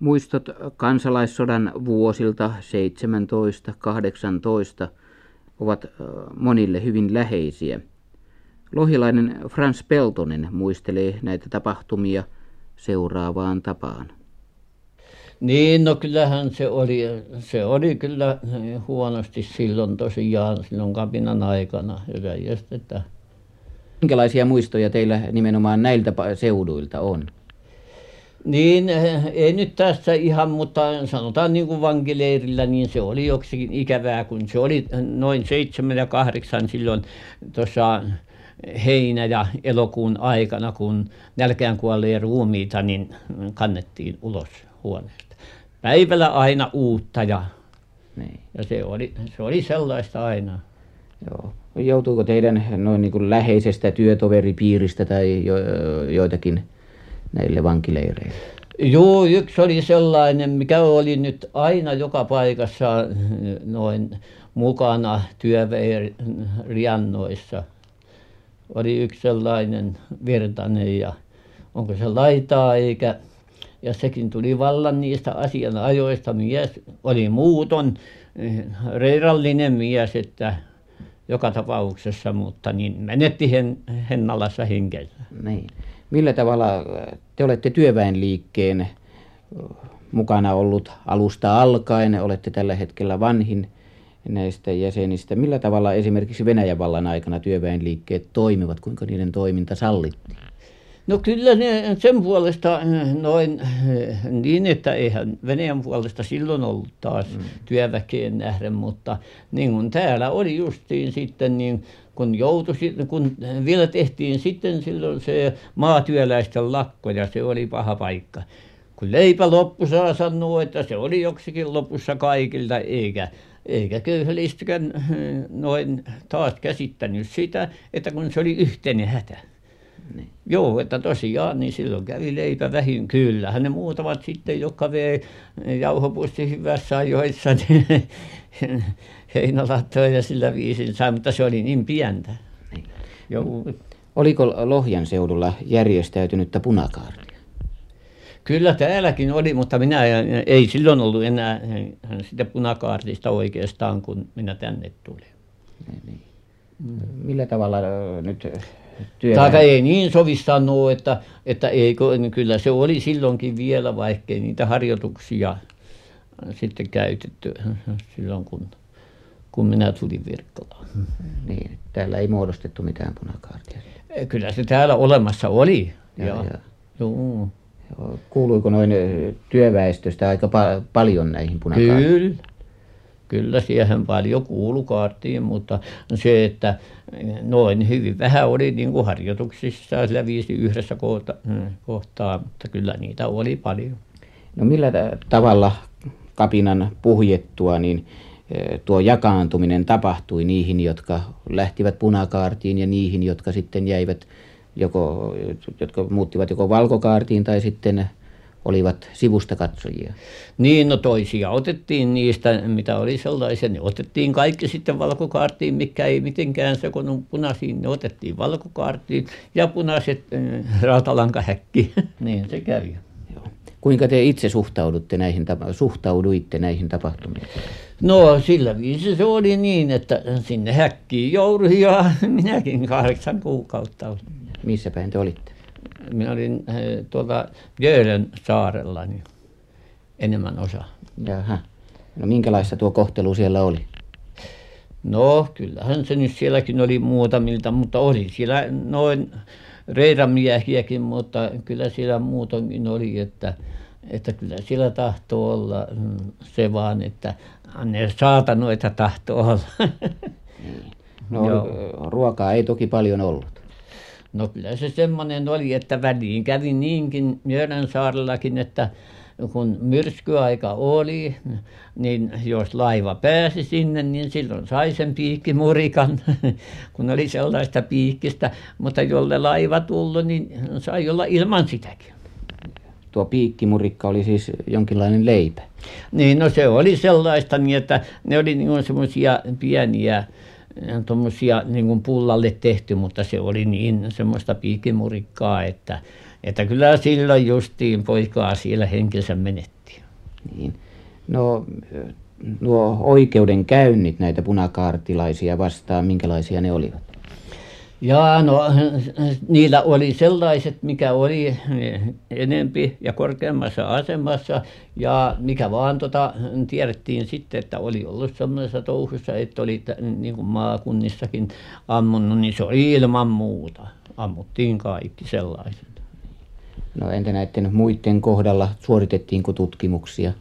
Muistot kansalaissodan vuosilta 17-18 ovat monille hyvin läheisiä. Lohilainen Frans Peltonen muistelee näitä tapahtumia seuraavaan tapaan. Niin, no kyllähän se oli, se oli kyllä huonosti silloin tosiaan, silloin kapinan aikana. Että... Minkälaisia muistoja teillä nimenomaan näiltä seuduilta on? Niin, ei nyt tässä ihan, mutta sanotaan niin kuin vankileirillä, niin se oli joksikin ikävää, kun se oli noin seitsemän ja kahdeksan silloin tuossa heinä- ja elokuun aikana, kun nälkään kuolleen ruumiita, niin kannettiin ulos huoneesta. Päivällä aina uutta ja, niin. ja se, oli, se oli sellaista aina. Joo. Joutuuko teidän noin niin kuin läheisestä työtoveripiiristä tai jo, joitakin näille vankileireille? Joo, yksi oli sellainen, mikä oli nyt aina joka paikassa noin mukana työveriannoissa. Oli yksi sellainen Virtanen ja onko se laitaa eikä ja sekin tuli vallan niistä asianajoista mies oli muuton reirallinen mies että joka tapauksessa mutta niin menetti Hennalassa henkensä. Niin. Millä tavalla te olette työväenliikkeen mukana ollut alusta alkaen olette tällä hetkellä vanhin näistä jäsenistä. Millä tavalla esimerkiksi Venäjän vallan aikana työväenliikkeet toimivat? Kuinka niiden toiminta sallittiin No kyllä ne sen puolesta noin niin, että eihän Venäjän puolesta silloin ollut taas mm. työväkeen nähden, mutta niin kuin täällä oli justiin sitten niin kun joutui, kun vielä tehtiin sitten silloin se maatyöläisten lakko ja se oli paha paikka. Kun leipä loppu saa sanoa, että se oli joksikin lopussa kaikilta eikä eikä köyhälistäkään noin taas käsittänyt sitä, että kun se oli yhteinen hätä. Niin. Joo, että tosiaan niin silloin kävi leipä vähin. Kyllähän ne muutamat sitten, jotka vei jauhopussin hyvässä ajoissa, niin heinälatoja sillä viisin sai, mutta se oli niin pientä. Niin. Joo. Oliko Lohjan seudulla järjestäytynyttä punakaartia? Kyllä täälläkin oli, mutta minä ei silloin ollut enää sitä punakaartista oikeastaan, kun minä tänne tulin. Niin, niin. Mm. Millä tavalla nyt. Tai ei niin sovi sanoa, että, että eikö, niin kyllä se oli silloinkin vielä, vaikkei niitä harjoituksia sitten käytetty silloin, kun, kun minä tulin Virkkolaan. Niin, täällä ei muodostettu mitään punakaartia. Kyllä se täällä olemassa oli. Ja, ja, ja. Joo. Kuuluiko noin työväestöstä aika pa- paljon näihin punakaartiin? Kyllä. Kyllä siihen paljon kuului kaartiin, mutta se, että noin hyvin vähän oli niin kuin harjoituksissa sillä viisi yhdessä kohta, kohtaa, mutta kyllä niitä oli paljon. No millä tavalla kapinan puhjettua, niin tuo jakaantuminen tapahtui niihin, jotka lähtivät punakaartiin ja niihin, jotka sitten jäivät joko, jotka muuttivat joko valkokaartiin tai sitten olivat sivusta katsojia. Niin, no toisia otettiin niistä, mitä oli sellaisia. Ne otettiin kaikki sitten valkokaartiin, mikä ei mitenkään sekoinut punaisiin. Ne otettiin valkokaartiin ja punaiset äh, rautalankahäkki. niin se kävi. Joo. Kuinka te itse suhtaudutte näihin, suhtauduitte näihin tapahtumiin? No sillä viisi se oli niin, että sinne häkkiin joudui ja minäkin kahdeksan kuukautta olin. Missä päin te olitte? Minä olin tuolla Jöölön saarella niin enemmän osa. Jaha. No minkälaista tuo kohtelu siellä oli? No kyllähän se nyt sielläkin oli muutamilta, mutta oli siellä noin reiramiehiäkin, mutta kyllä siellä muutoinkin oli, että, että kyllä siellä tahtoo olla mm, se vaan, että ne saatanoita tahtoo olla. Niin. No ruokaa ei toki paljon ollut. No kyllä se semmoinen oli, että väliin kävi niinkin saarellakin, että kun myrskyaika oli, niin jos laiva pääsi sinne, niin silloin sai sen piikkimurikan, kun oli sellaista piikkistä. Mutta jolle laiva tullut, niin sai olla ilman sitäkin. Tuo piikkimurikka oli siis jonkinlainen leipä? Niin, no se oli sellaista niin, että ne oli niin semmoisia pieniä tuommoisia niin kuin pullalle tehty mutta se oli niin semmoista piikimurikkaa että että kyllä silloin justiin poikaa siellä henkensä menetti. Niin. No nuo oikeudenkäynnit näitä punakaartilaisia vastaan minkälaisia ne olivat jaa no niillä oli sellaiset mikä oli enempi ja korkeammassa asemassa. Ja mikä vain tuota tiedettiin sitten että oli ollut semmoisessa touhussa että oli niin kuin maakunnissakin ammunut niin se oli ilman muuta. Ammuttiin kaikki sellaiset. No entä näiden muiden kohdalla? Suoritettiinko tutkimuksia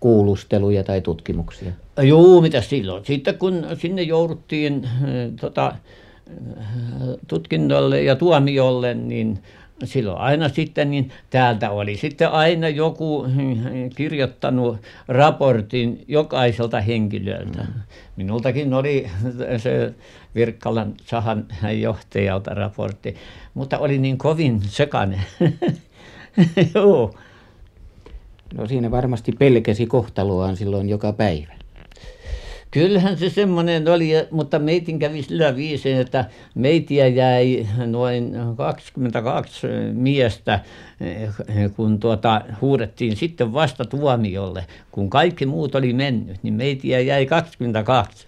kuulusteluja tai tutkimuksia? Juu mitäs silloin? Sitten kun sinne jouduttiin tuota tutkinnolle ja tuomiolle niin silloin aina sitten niin täältä oli sitten aina joku kirjoittanut raportin jokaiselta henkilöltä. Minultakin oli se Virkkalan sahan johtajalta raportti mutta oli niin kovin sekainen. Joo no siinä varmasti pelkäsi kohtaloaan silloin joka päivä kyllähän se semmoinen oli mutta meidän kävi sillä viisiin että meitä jäi noin kaksikymmentäkaksi miestä kun tuota huudettiin sitten vasta tuomiolle. Kun kaikki muut oli mennyt niin meitä jäi kaksikymmentäkaksi.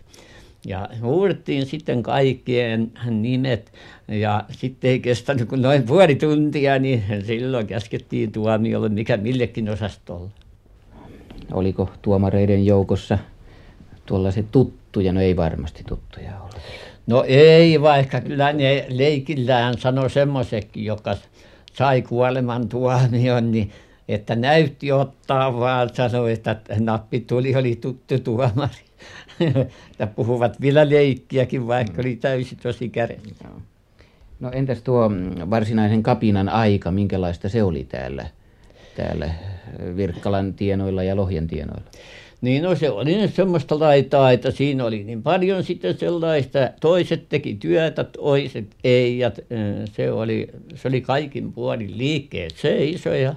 Ja huudettiin sitten kaikkien nimet. Ja sitten ei kestänyt kuin noin puoli tuntia niin silloin käskettiin tuomiolle mikä millekin osastolle oliko tuomareiden joukossa tuollaiset tuttuja? No ei varmasti tuttuja ollut no ei vaikka kyllä ne leikillään sanoi semmoisetkin jotka sai kuolemantuomion niin että näytti ottaa vaan sanoi että nappituli oli tuttu tuomari. Ja puhuivat vielä leikkiäkin vaikka oli täysi tosi kädessä no entäs tuo varsinaisen kapinan aika? Minkälaista se oli täällä täällä Virkkalan tienoilla ja Lohjan tienoilla niin no se oli nyt semmoista laitaa että siinä oli niin paljon sitten sellaista. Toiset teki työtä toiset ei ja se oli se oli kaikin puolin liikkeet seisoi ja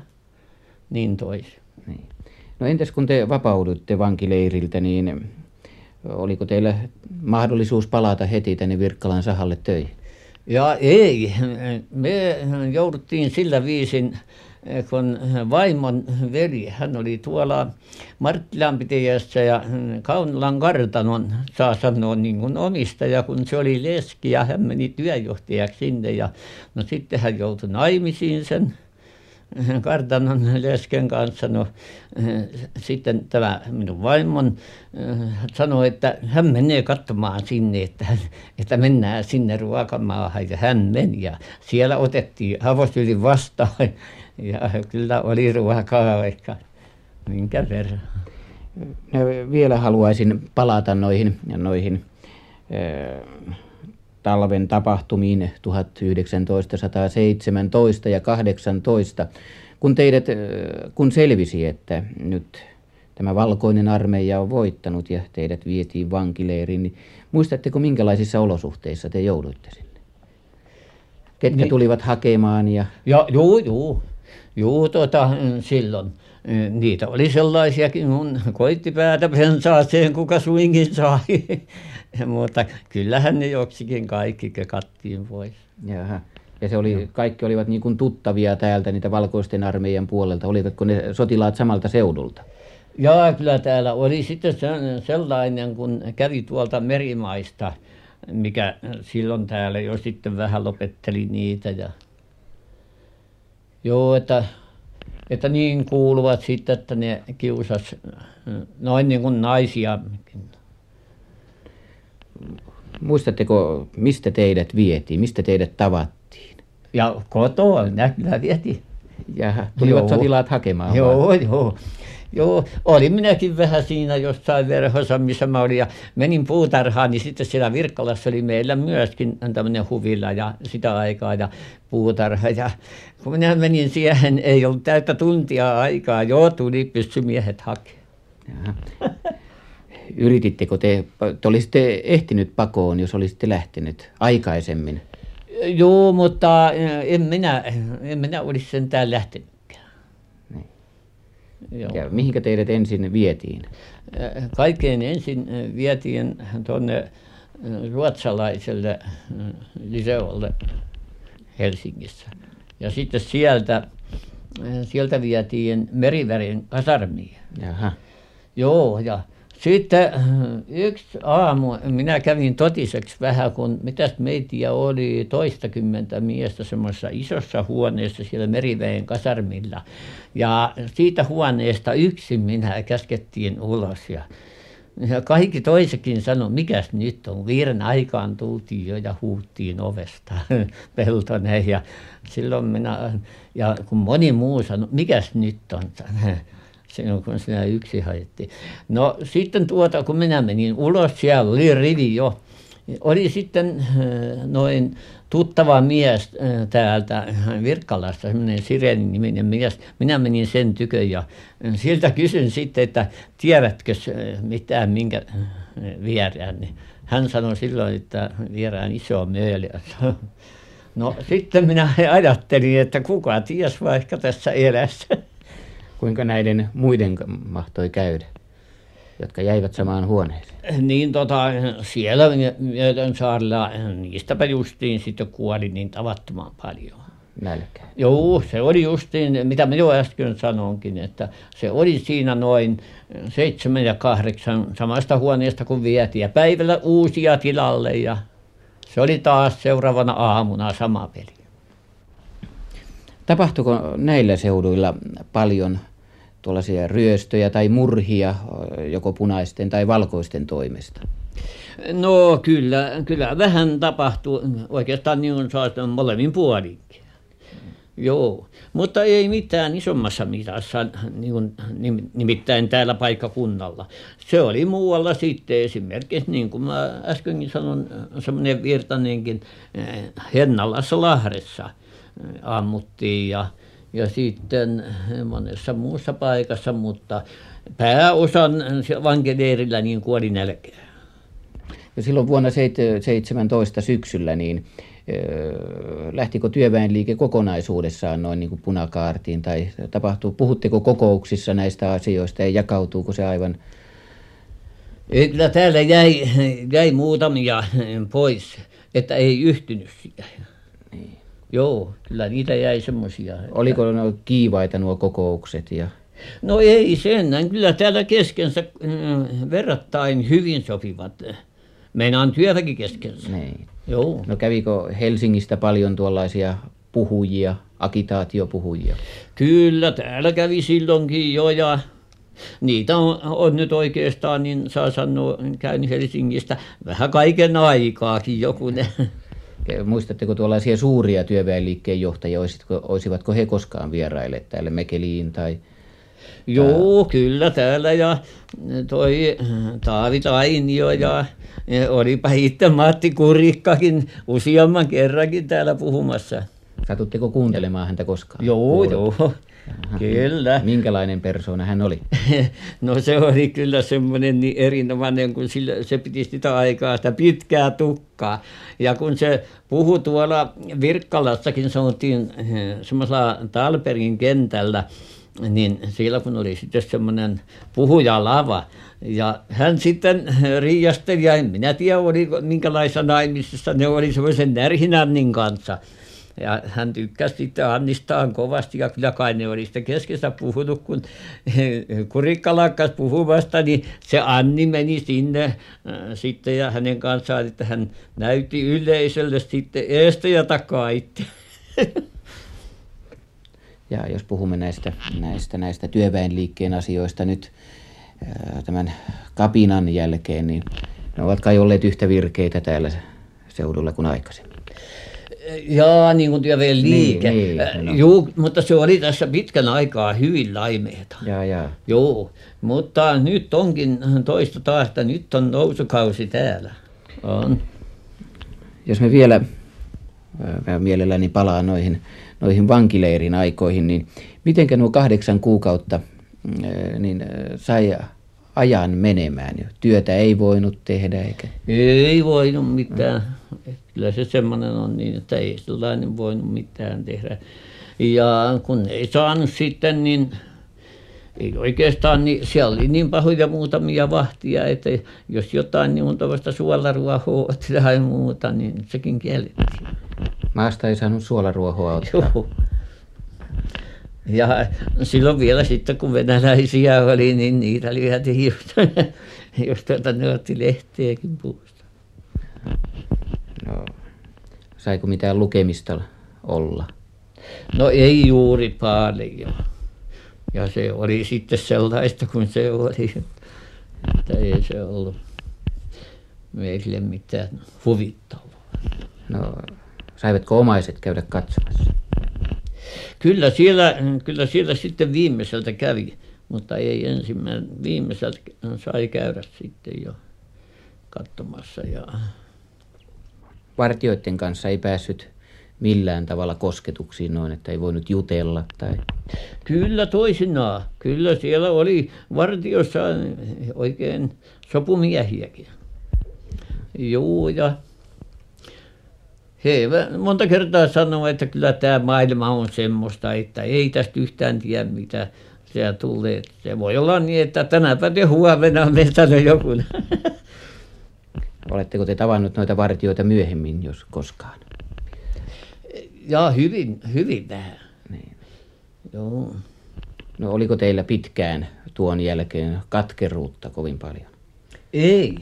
niin toisin niin. No entäs kun te vapauduitte vankileiriltä niin oliko teillä mahdollisuus palata heti tänne Virkkalan sahalle töihin? Jaa ei me jouduttiin sillä viisin kun vaimon veli hän oli tuolla Marttilan pitäjässä ja Kaunolan kartanon saa sanoa niin kuin omistaja kun se oli leski ja hän meni työnjohtajaksi sinne ja no sitten hän joutui naimisiin sen kartanon lesken kanssa. No sitten tämä minun vaimon sanoi että hän menee katsomaan sinne että että mennään sinne ruokamaahan ja hän meni ja siellä otettiin avosylin vastaan ja kyllä oli ruokaa vaikka minkä verran. Vielä haluaisin palata noihin noihin talven tapahtumiin tuhatyhdeksäntoistasataaseitsemäntoista ja kahdeksantoista kun teidät kun selvisi että nyt tämä valkoinen armeija on voittanut ja teidät vietiin vankileiriin niin muistatteko minkälaisissa olosuhteissa te jouduitte sinne? Ketkä niin. tulivat hakemaan ja ja juu juu juu tuota silloin niitä oli sellaisiakin kun koetti päätä pensaaseen kuka suinkin sai. Mutta kyllähän ne joksikin kaikki kökattiin pois. Jaha. Ja se oli kaikki olivat niin kuin tuttavia täältä niitä valkoisten armeijan puolelta. Olivatko ne sotilaat samalta seudulta? Jaa kyllä täällä oli sitten sellainen kun kävi tuolta merimaista mikä silloin täällä jo sitten vähän lopetteli niitä ja joo että että niin kuuluvat sitten että ne kiusasi noin niin kuin naisiakin muistatteko mistä teidät vietiin? Mistä teidät tavattiin? Ja kotoa minä kyllä vietiin. Jaha tulivat sotilaat hakemaan joo joo joo olin minäkin vähän siinä jossakin verhossa missä minä olin ja menin puutarhaan niin sitten siellä Virkkalassa oli meillä myöskin tämmöinen huvila ja sitä aikaa ja puutarha ja kun minä menin siihen ei ollut täyttä tuntia aikaa. Jo tuli pyssymiehet hakemaan. Yritittekö te te olisitte ehtinyt pakoon jos olisitte lähtenyt aikaisemmin? Joo mutta en minä en minä olisi sentään lähtenyt ja mihinkä teidät ensin vietiin? Kaikkein ensin vietiin tuonne ruotsalaiselle Liseolle Helsingissä. Ja sitten sieltä sieltä vietiin Merivärin kasarmiin Jaha. joo ja sitten yksi aamu minä kävin totiseksi vähän kun mitäs meitä oli toistakymmentä miestä semmoisessa isossa huoneessa siellä Meriväen kasarmilla. Ja siitä huoneesta yksin minä käskettiin ulos ja ja kaikki toisetkin sanoi mikäs nyt on? Viiden aikaan tultiin jo ja huudettiin ovesta Peltonen. Ja silloin minä ja kun moni muu sanoi mikäs nyt on silloin kun sinä yksin haettiin no sitten tuota kun minä menin ulos siellä oli rivi jo oli sitten noin tuttava mies täältä Virkkalasta semmoinen Sireni-niminen mies. Minä menin sen tykö ja siltä kysyin sitten että tiedätkös mitään minkä vierään. Niin hän sanoi silloin että vierään iso möyly no sitten minä ajattelin että kuka ties vaikka tässä elässä kuinka näiden muiden mahtoi käydä jotka jäivät samaan huoneeseen? Niin tota siellä Myötänsaarella niistäpä justiin sitten kuoli niin tavattoman paljon. Nälkään joo se oli justiin mitä minä jo äsken sanoinkin että se oli siinä noin seitsemän ja kahdeksan samasta huoneesta kun vietiin ja päivällä uusia tilalle ja se oli taas seuraavana aamuna sama peli. Tapahtuiko näillä seuduilla paljon tuollaisia ryöstöjä tai murhia joko punaisten tai valkoisten toimesta? No kyllä kyllä. Vähän tapahtui oikeastaan niin kuin sanotaan molemmin puolinkin. Joo. Mutta ei mitään isommassa mitassa niin nimittäin täällä paikkakunnalla. Se oli muualla sitten esimerkiksi niin kuin minä äskenkin sanoin semmoinen Virtanenkin Hennalassa Lahdessa ammuttiin ja ja sitten monessa muussa paikassa mutta pääosan vankileirillä niin kuoli nälkään ja silloin vuonna seitsemäntoista syksyllä niin lähtikö työväenliike kokonaisuudessaan noin niin kuin punakaartiin? Tai tapahtuu, puhutteko kokouksissa näistä asioista ja jakautuuko se aivan? Kyllä täällä jäi, jäi muutamia pois että ei yhtynyt siihen. Niin joo kyllä niitä jäi semmoisia oliko ne kiivaita nuo kokoukset ja no ei sen kyllä täällä keskensä verrattain hyvin sopivat. Meinaan työväki keskensä niin. Joo. No kävikö Helsingistä paljon tuollaisia puhujia agitaatiopuhujia? Kyllä täällä kävi silloinkin jo ja niitä on on nyt oikeastaan niin saa sanoa käynyt Helsingistä vähän kaiken aikaakin jokunen muistatteko tuollaisia suuria työväenliikkeen johtajia olisivatko, olisivatko he koskaan vierailleet täällä Mekeliin tai Joo, kyllä täällä ja toi Taavi Tainio ja olipa itse Matti Kurikkakin useamman kerrankin täällä puhumassa. Satutteko kuuntelemaan häntä koskaan? Joo, joo. Kyllä. Minkälainen persoona hän oli? no se oli kyllä semmoinen niin erinomainen, kun sillä, se piti sitä aikaa sitä pitkää tukkaa. Ja kun se puhui tuolla Virkkalassakin, sanottiin semmoisella Talperin kentällä, niin siellä kun oli sitten semmoinen puhujalava ja hän sitten riiasteli ja en minä tiedä oli minkälaisissa naimisissa ne oli semmoisen Närhinannin kanssa ja hän tykkäsi sitten Annistaan kovasti ja kyllä kai ne oli sitten keskensä puhunut kun Kurikka lakkasi puhumasta niin se Anni meni sinne sitten ja hänen kanssaan että hän näytti yleisölle sitten eestä ja takaa itse ja jos puhumme näistä, näistä, näistä työväenliikkeen asioista nyt tämän kapinan jälkeen, niin ne ovat kai olleet yhtä virkeitä täällä seudulla kuin aikaisemmin. Jaa, niin kuin työväenliike. Niin, niin, no. Juu, mutta se oli tässä pitkän aikaa hyvin laimeeta. Jaa, jaa. Joo, mutta nyt onkin toista taas, että nyt on nousukausi täällä. On. Jos me vielä, mä mielelläni palaan noihin noihin vankileirin aikoihin, niin mitenkä nuo kahdeksan kuukautta mm, niin sai ajan menemään? Työtä ei voinut tehdä eikä? Ei voinut mitään. Kyllä se semmoinen on niin, että ei sellainen voinut mitään tehdä. Ja kun ei saanut sitten, niin ei oikeastaan niin siellä oli niin pahoja muutamia vahtia että jos jotakin niin kuin tuollaista suolaruohoa tai muuta niin sekin kiellettiin Maasta ei saanut suolaruohoa ottaa. Joo. Ja silloin vielä sitten kun venäläisiä oli niin niitä lyötiin just just tuota ne otti lehteäkin puusta No, saiko mitään lukemista olla? no ei juuri paljon ja se oli sitten sellaista kuin se oli että ei se ollut meille mitään huvittavaa No, saivatko omaiset käydä katsomassa? kyllä siellä kyllä siellä sitten viimeiseltä kävi mutta ei ensimmäinen viimeiseltä sai käydä sitten jo katsomassa ja Vartijoiden kanssa ei päässyt millään tavalla kosketuksiin noin, että ei voinut jutella tai... kyllä toisinaan. Kyllä siellä oli vartiossa oikein sopumiehiäkin. Juu ja he monta kertaa sanoi että kyllä tämä maailma on semmoista että ei tästä yhtään tiedä mitä siellä tulee. Se voi olla niin että tänä ja huomenna on joku Oletteko te tavannut noita vartijoita myöhemmin, jos koskaan? jaa hyvin hyvin vähän Niin. joo No oliko teillä pitkään tuon jälkeen katkeruutta kovin paljon? ei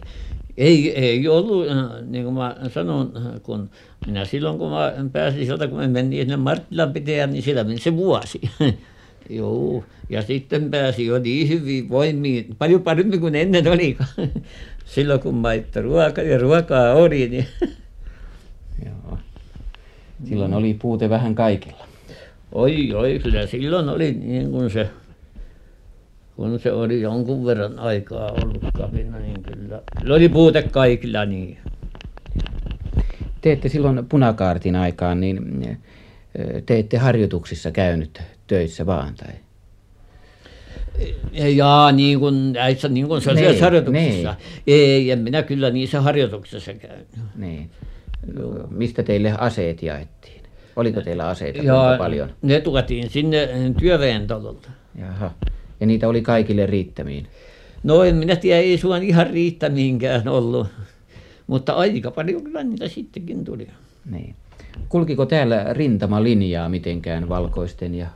ei ei ollut niin kuin minä sanoin kun minä silloin kun minä pääsin sieltä kun me mentiin sinne Marttilan pitäjään niin siellä meni se vuosi juu ja sitten pääsi jo niin hyviin voimiin paljon paremmin kuin ennen olikaan silloin kun maittoi ruoka ja ruokaa oli niin Joo. Silloin oli puute vähän kaikilla. oi oi kyllä silloin oli niin kuin se kun se oli jonkun verran aikaa ollut kapina niin kyllä kyllä oli puute kaikilla niin Te ette silloin punakaartin aikaan, niin te ette harjoituksissa käynyt töissä vaan, tai? Jaa niin kuin näissä niin kuin sellaisissa Niin, harjoituksissa ei en minä kyllä niissä harjoituksissa käynyt Niin. Mistä teille aseet jaettiin? Oliko teillä aseita jaa paljon? ne tuotiin sinne työväen talolta Jaha. Ja niitä oli kaikille riittämiin? no en minä tiedä ei suinkaan ihan riittämiinkään ollut mutta aika paljon kyllä niitä sittenkin tuli Niin. Kulkiko täällä rintamalinjaa mitenkään valkoisten ja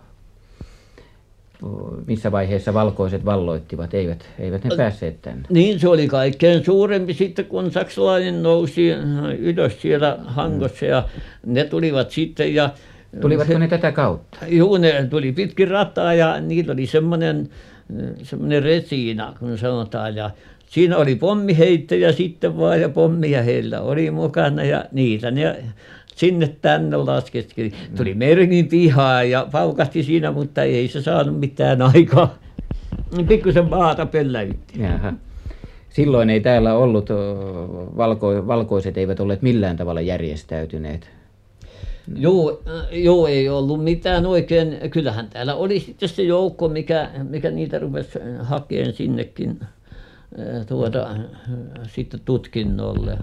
missä vaiheessa valkoiset valloittivat? Eivät, eivät ne päässeet tänne. niin se oli kaikkein suurempi sitten kun saksalainen nousi ylös siellä Hangossa ja ne tulivat sitten ja Tulivatko ne tätä kautta? juu ne tuli pitkin rataa ja niillä oli semmoinen semmoinen resiina kun sanotaan ja siinä oli pommiheittäjä sitten vaan ja pommeja heillä oli mukana ja niitä ne sinne tänne laskeskeli tuli meidänkin pihaan ja paukahti siinä mutta ei se saanut mitään aikaan pikkuisen maata pölläytti Jaha. Silloin ei täällä ollut, valko, valkoiset eivät olleet millään tavalla järjestäytyneet. Joo, joo, ei ollut mitään oikein. Kyllähän täällä oli sitten se joukko, mikä, mikä niitä rupesi hakemaan sinnekin tuota, sitten tutkinnolle.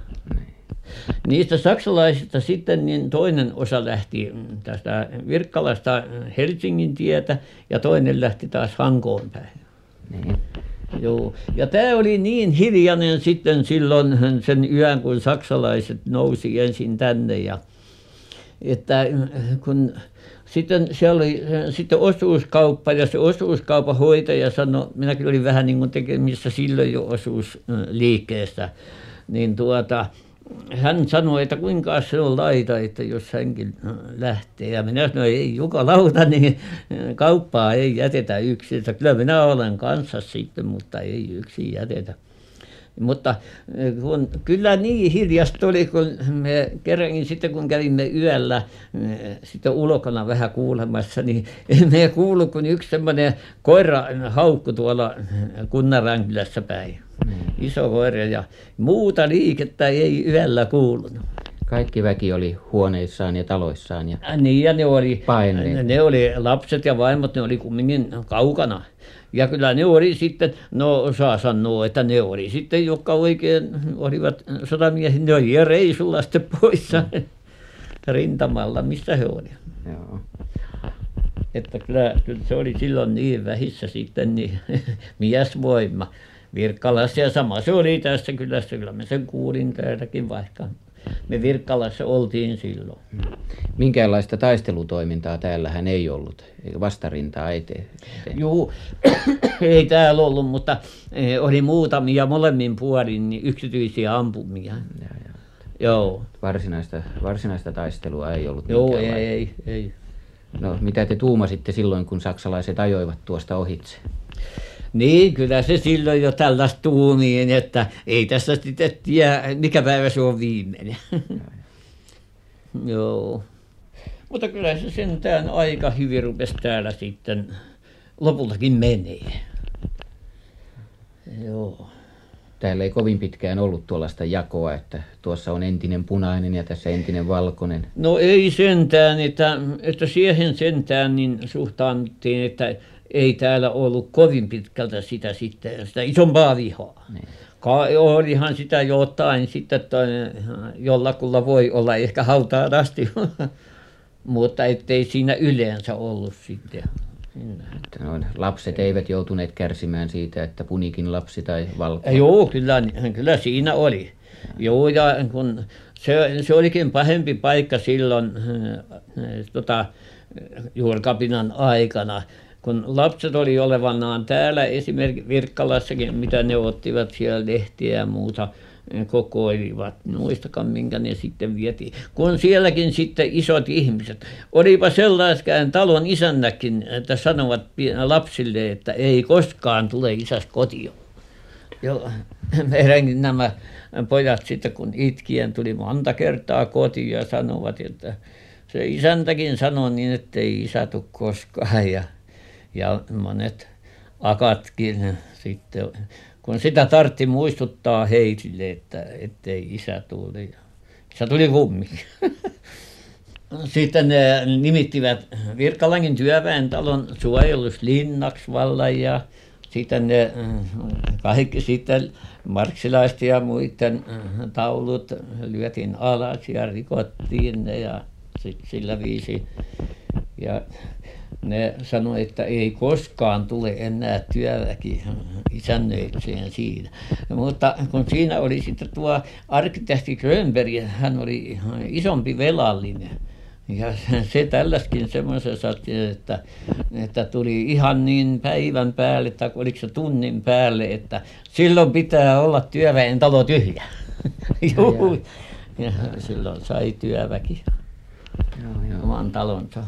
Niistä saksalaisista sitten niin toinen osa lähti tästä Virkkalasta Helsingin tietä ja toinen lähti taas Hankoon päin. Niin. Joo, ja tämä oli niin hiljainen sitten silloin sen yön, kun saksalaiset nousi ensin tänne ja että kun sitten siellä oli sitten osuuskauppa ja se osuuskaupan hoitaja sanoi minäkin olin vähän niin kuin tekemisissä silloin jo osuusliikkeessä niin tuota hän sanoi että kuinkas se on laita että jos hänkin lähtee. Ja minä sanoin ei jukalauta niin kauppaa ei jätetä yksin. Että kyllä minä olen kanssa sitten mutta ei yksin jätetä. Mutta kun kyllä niin hiljaista oli kun me kerrankin sitten kun kävimme yöllä sitten ulkona vähän kuulemassa niin me kuului kun yksi semmoinen koira haukkui tuolla Kunnanränkylässä päin iso koira ja muuta liikettä ei yöllä kuulunut Kaikki väki oli huoneissaan ja taloissaan. Ja... niin ja ne oli Paineet. ne oli lapset ja vaimot ne oli kumminkin kaukana ja kyllä ne oli sitten no saa sanoa että ne oli sitten jotka oikein olivat sotamiehet ne oli reissulla sitten poissa rintamalla missä he oli Joo. että kyllä, kyllä se oli silloin niin vähissä sitten niin miesvoima Virkkalassa ja sama se oli tässä kylässä kyllä mä sen kuulin täälläkin vaikka me Virkkalassa oltiin silloin Minkäänlaista taistelutoimintaa täällähän ei ollut, vastarintaa ei. Juu, ei täällä ollut, mutta eh, oli muutamia molemmin puolin niin yksityisiä ampumia. Ja, ja. Joo. Varsinaista, varsinaista taistelua ei ollut Joo, ei, ei. No mitä te tuumasitte silloin, kun saksalaiset ajoivat tuosta ohitse? Niin, kyllä se silloin jo tällaista tuumiin, että ei tässä sitten tiedä, mikä päivä se on viimeinen. Joo. Mutta kyllä se sentään aika hyvin rupesi täällä sitten lopultakin menee. Joo. Täällä ei kovin pitkään ollut tuollaista jakoa, että tuossa on entinen punainen ja tässä entinen valkoinen. No ei sentään, että, että siihen sentään niin suhtaannuttiin, että ei täällä ollut kovin pitkältä sitä sitten, sitä isompaa vihaa. Niin. Ka- olihan sitä jotain sitten, että jollakulla voi olla ehkä hautaan asti, mutta ettei siinä yleensä ollut sitten. Että noin lapset eivät joutuneet kärsimään siitä, että punikin lapsi tai valko. Joo, kyllä, kyllä siinä oli. Joo, ja kun se, se olikin pahempi paikka silloin äh, tota, juurkapinan aikana, kun lapset oli olevanaan täällä esimerkiksi Virkkalassakin, mitä ne ottivat siellä lehtiä ja muuta kokoilivat, muistakaan minkä ne sitten vietiin. Kun sielläkin sitten isot ihmiset, olipa sellaiskään talon isännäkin, että sanovat lapsille, että ei koskaan tule isäs kotiin. Ja meidänkin nämä pojat sitten kun itkien tuli monta kertaa kotiin ja sanovat, että se isäntäkin sanoi niin, että ei isä tule koskaan ja ja monet akatkin sitten kun sitä tarvitsi muistuttaa heille että ettei isä tule ja isä tuli kumminkin sitten ne nimittivät Virkkalankin työväentalon suojeluslinnaksi vallan ja sitten ne kaikki sitten marksilaisten ja muiden taulut lyötiin alas ja rikottiin ne ja sillä viisiin ja ne sanoi että ei koskaan tule enää työväki isännöitsijän siinä. Mutta kun siinä oli sitten tuo arkkitehti Grönberg hän oli isompi velallinen. Ja se tälläskin semmoisen satin että että tuli ihan niin päivän päälle tai oliko se tunnin päälle että silloin pitää olla työväen talo tyhjä. Juu. ja silloin sai työväki oman talonsa